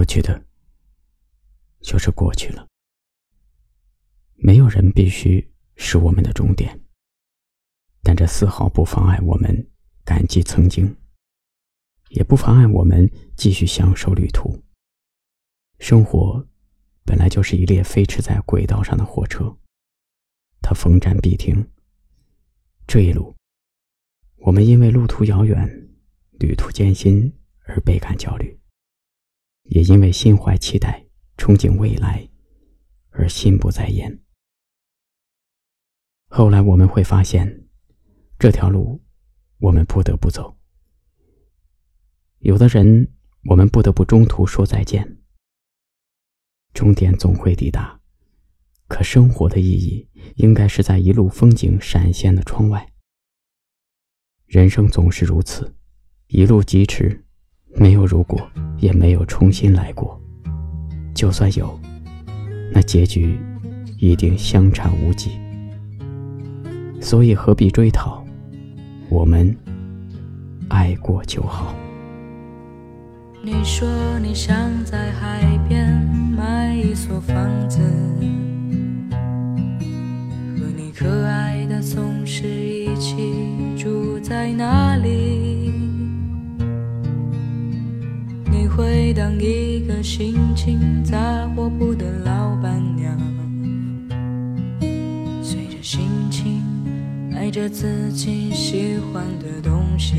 过去的，就是过去了。没有人必须是我们的终点，但这丝毫不妨碍我们感激曾经，也不妨碍我们继续享受旅途。生活本来就是一列飞驰在轨道上的火车，它逢站必停。这一路，我们因为路途遥远、旅途艰辛而倍感焦虑，也因为心怀期待、憧憬未来而心不在焉。后来我们会发现，这条路我们不得不走。有的人，我们不得不中途说再见。终点总会抵达，可生活的意义应该是在一路风景闪现的窗外。人生总是如此，一路疾驰，没有如果，也没有重新来过。就算有，那结局一定相差无几。所以何必追讨？我们爱过就好。你说你想在海边买一所房子，和你可爱的松狮一起住在那里。会当一个心情杂货铺的老板娘，随着心情。买着自己喜欢的东西，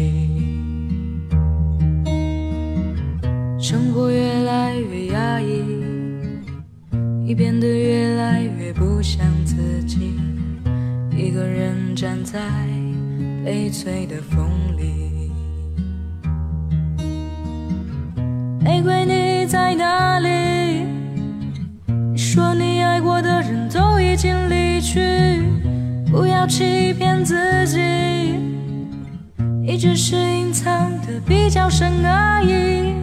生活越来越压抑，已变得越来越不像自己。一个人站在悲催的风里，在哪里？你说你爱过的人都已经离去。不要欺骗自己，你只是隐藏的比较深而已。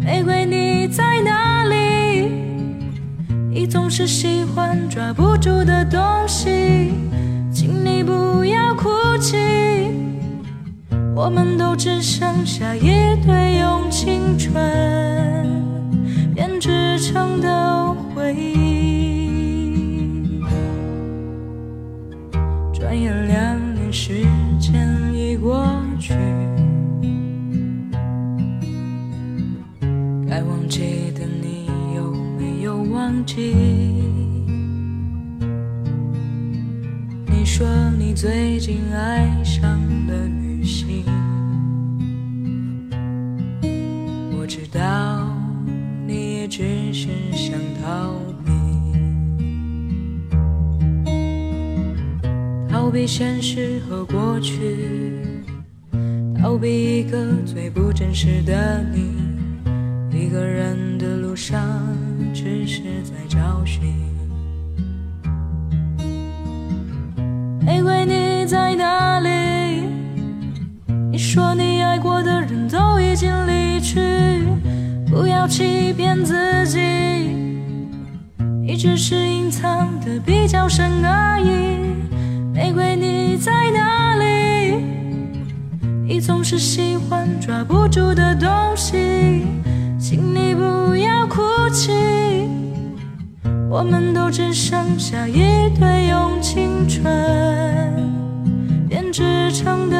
玫瑰你在哪里？你总是喜欢抓不住的东西，请你不要哭泣。我们都只剩下一堆用青春成的回忆。转眼两年，时间已过去，该忘记的你有没有忘记？你说你最近爱上了旅行，我知道只是想逃避。逃避现实和过去，逃避一个最不真实的你。一个人的路上，只是在找寻。玫瑰你在哪欺骗自己，你只是隐藏的比较深而已。玫瑰你在哪里？你总是喜欢抓不住的东西，请你不要哭泣。我们都只剩下一堆用青春编织成的。